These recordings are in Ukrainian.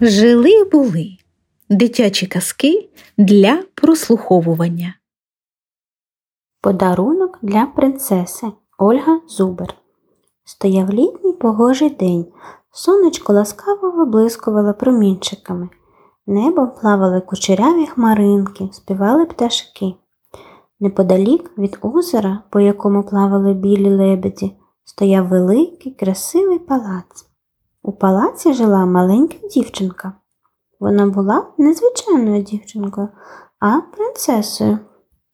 Жили були дитячі казки для прослуховування. Подарунок для принцеси Ольга Зубер. Стояв літній погожий день. Сонечко ласкаво виблискувало промінчиками. Небом плавали кучеряві хмаринки, співали пташки. Неподалік від озера, по якому плавали білі лебеді, стояв великий красивий палац. У палаці жила маленька дівчинка. Вона була не звичайною дівчинкою, а принцесою.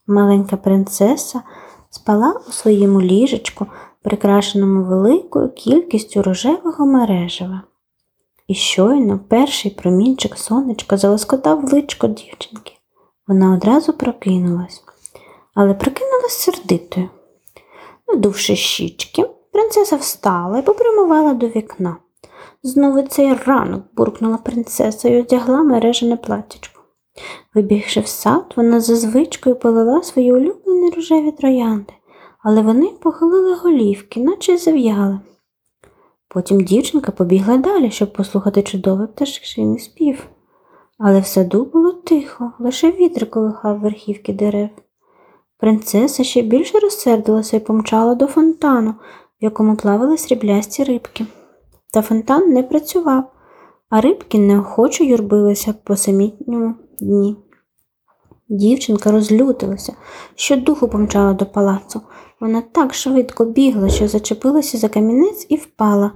Маленька принцеса спала у своєму ліжечку, прикрашеному великою кількістю рожевого мережева. І щойно перший промінчик сонечка залоскотав личко дівчинки. Вона одразу прокинулась, але прокинулась сердитою. Надувши щічки, принцеса встала і попрямувала до вікна. Знову цей ранок, буркнула принцеса і одягла мережене платтячко. Вибігши в сад, вона за звичкою полила свої улюблені рожеві троянди, але вони похилили голівки, наче зав'яли. Потім дівчинка побігла далі, щоб послухати чудовий пташиний спів. Але в саду було тихо, лише вітер колихав верхівки дерев. Принцеса ще більше розсердилася і помчала до фонтану, в якому плавали сріблясті рибки. Та фонтан не працював, а рибки неохоче юрбилися по самітньому дні. Дівчинка розлютилася, що духу помчала до палацу. Вона так швидко бігла, що зачепилася за камінець і впала.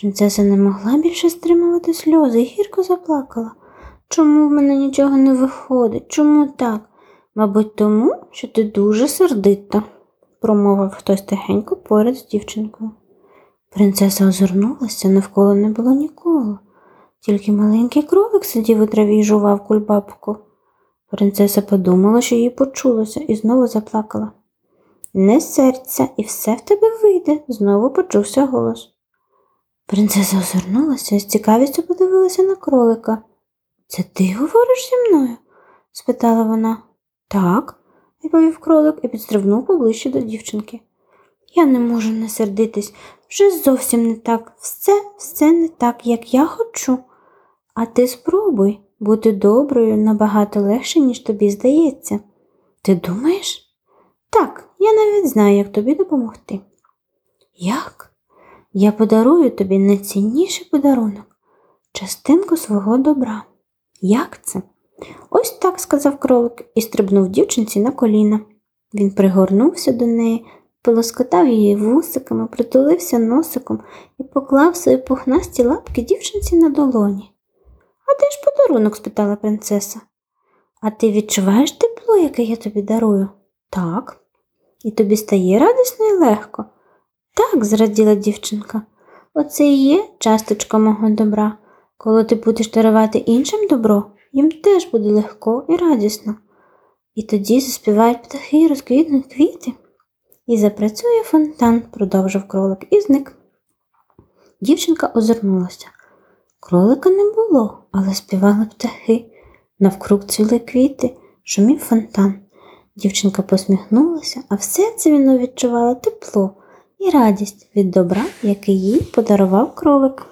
Принцеса не могла більше стримувати сльози і гірко заплакала. Чому в мене нічого не виходить? Чому так? Мабуть, тому, що ти дуже сердита, промовив хтось тихенько поряд з дівчинкою. Принцеса озирнулася, навколо не було нікого, тільки маленький кролик сидів у траві і жував кульбабку. Принцеса подумала, що їй почулося, і знову заплакала. Не серця, і все в тебе вийде, знову почувся голос. Принцеса озирнулася і з цікавістю подивилася на кролика. Це ти говориш зі мною? спитала вона. Так, відповів кролик і підстрибнув поближче до дівчинки. Я не можу не сердитись, вже зовсім не так, все, все не так, як я хочу. А ти спробуй бути доброю набагато легше, ніж тобі здається. Ти думаєш? Так, я навіть знаю, як тобі допомогти. Як? Я подарую тобі найцінніший подарунок, частинку свого добра. Як це? Ось так, сказав кролик і стрибнув дівчинці на коліна. Він пригорнувся до неї, полоскотав її вусиками, притулився носиком і поклав свої пухнасті лапки дівчинці на долоні. А де ж подарунок? спитала принцеса. А ти відчуваєш тепло, яке я тобі дарую? Так. І тобі стає радісно і легко. Так, зраділа дівчинка. Оце і є часточка мого добра. Коли ти будеш дарувати іншим добро, їм теж буде легко і радісно. І тоді заспівають птахи і розквітнуть квіти. І запрацює фонтан, продовжив кролик і зник. Дівчинка озирнулася. Кролика не було, але співали птахи. Навкруг цвіли квіти, шумів фонтан. Дівчинка посміхнулася, а все це вона відчувала тепло і радість від добра, який їй подарував кролик.